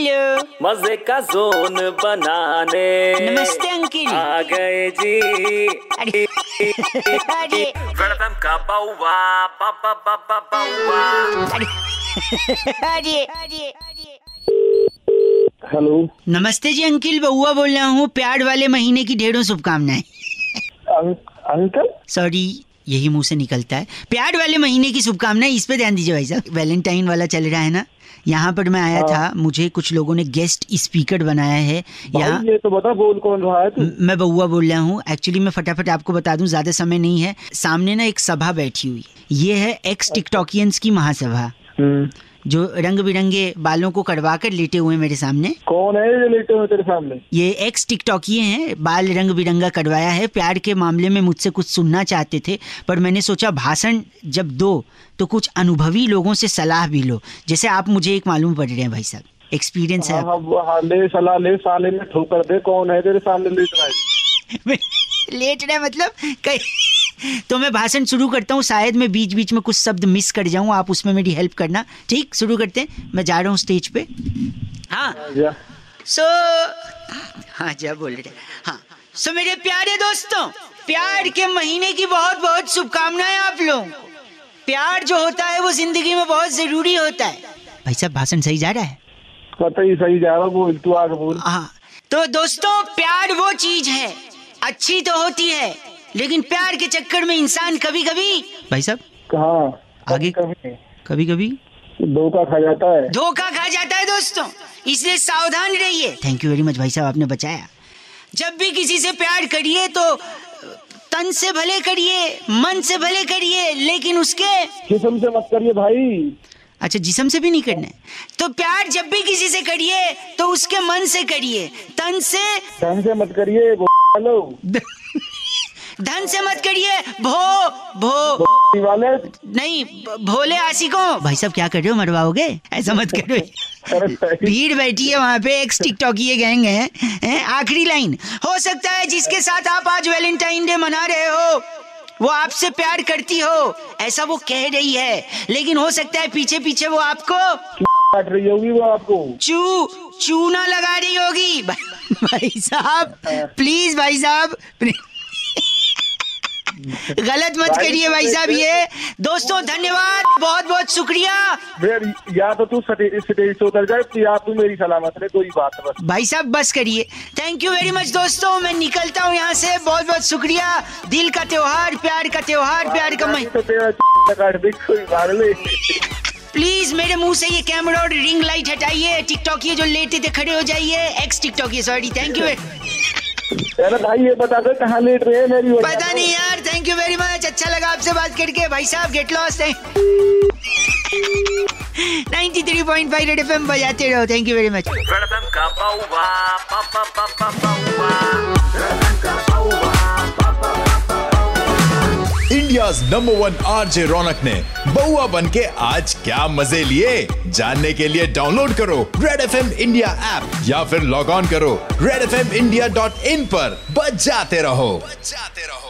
Hello. मज़े का zone बनाने। नमस्ते अंकिल। आ गए जी। अरे अरे। वेलकम का बाउवा बाबा बाबा बाउवा। अरे अरे अरे। हेलो। नमस्ते जी अंकिल। बउआ बोल रहा हूँ प्यार वाले महीने की ढेरों शुभकामनाएँ। अं, अंकल? सॉरी यही मुँह से निकलता है। प्यार वाले महीने की शुभकामनाएँ इस पे ध्यान दीजिए भाई साहब। वैलेंटाइन वाला चल रहा है ना? यहाँ पर मैं आया था मुझे कुछ लोगों ने गेस्ट स्पीकर बनाया है। यहाँ ये तो बता बोल कौन रहा है तू? मैं बउआ बोल रहा हूँ। एक्चुअली मैं फटाफट आपको बता दूँ ज़्यादा समय नहीं है। सामने ना एक सभा बैठी हुई। ये है एक्स टिकटॉकियंस की महासभा। हम्म, जो रंग बिरंगे बालों को कड़वा कर लेटे हुए मेरे सामने। कौन है ये लेटे हुए तेरे सामने? ये एक्स टिकटॉकिए हैं बाल रंग बिरंगा करवाया है। प्यार के मामले में मुझसे कुछ सुनना चाहते थे पर मैंने सोचा भाषण जब दो तो कुछ अनुभवी लोगों से सलाह भी लो। जैसे आप मुझे एक मालूम पड़ रहे हैं भाई साहब एक्सपीरियंस है हाँ हाँ हाँ ले सलाह ले साले में ठोकर दे कौन है तेरे सामने लेट रहा है? लेट रहे मतलब कहीं तो मैं भाषण शुरू करता हूँ शायद मैं बीच बीच में कुछ शब्द मिस कर जाऊँ आप उसमें मेरी हेल्प करना। ठीक शुरू करते हैं। मैं जा रहा हूँ स्टेज पे। हाँ। सो हाँ जा बोल रहे हाँ। सो so, मेरे प्यारे दोस्तों प्यार के महीने की बहुत बहुत शुभकामनाएँ आप लोगों को। प्यार जो होता है वो ज़िंदगी में बहुत ज़रूरी होता है। भाई साहब भाषण सही जा रहा है? पता ही सही जा रहा बोल तू आगे बोल। हाँ। तो दोस्तों प्यार वो चीज़ है अच्छी तो होती है लेकिन प्यार के चक्कर में इंसान कभी कभी भाई साहब? कहा आगे- कभी कभी धोखा खा जाता है। धोखा खा जाता है दोस्तों। इसलिए सावधान रहिए। थैंक यू वेरी मच भाई साहब आपने बचाया। जब भी किसी से प्यार करिए तो तन से भले करिए मन से भले करिए लेकिन उसके जिसम से मत करिए भाई। अच्छा जिसम से भी नहीं करना है? तो प्यार जब भी किसी से करिए तो उसके मन से करिए। तन से तन से मत करिए हेलो धन से मत करिए। भो भो। वाले? नहीं भोले आशिकों। भाई साहब क्या कर रहे हो? मरवाओगे? ऐसा मत करो। भीड़ बैठी है वहाँ पे। एक टिकटॉक ये गैंग है हैं? आखिरी लाइन। हो सकता है जिसके साथ आप आज वैलेंटाइन डे मना रहे हो वो आपसे प्यार करती हो। ऐसा वो कह रही है। लेकिन हो सकता है पीछे पीछे वो आपको काट रही होगी वो आपको। चू चूना लगा रही होगी। भाई साहब प्लीज़ भाई साहब गलत मत करिए भाई साहब ये दोस्तों धन्यवाद बहुत बहुत शुक्रिया या तो तू स्टेज से उतर जाए या तू मेरी सलामत रहे कोई बात बस। भाई साहब बस करिए। थैंक यू वेरी मच दोस्तों मैं निकलता हूँ यहाँ से। बहुत बहुत शुक्रिया। दिल का त्योहार प्यार का त्योहार प्यार का महीना तो प्लीज़ मेरे मुँह से ये कैमरा और रिंग लाइट हटाइए। टिकटॉक ये जो लेटे थे खड़े हो जाइए। एक्स टिकटॉक ये सॉरी थैंक यू भाई ये बता दो कहाँ लेट रहे हैं मेरी पता नहीं यार थैंक यू वेरी मच अच्छा लगा आपसे बात करके। भाई साहब गेट लॉस है। 93.5 रेड एफएम बजाते रहो। Thank you very much India number one RJ Raunak ने बउआ बन के आज क्या मज़े लिए? जानने के लिए डाउनलोड करो red F M India app या फिर लॉग ऑन करो red F M India dot in पर। बजाते रहो। बजाते रहो।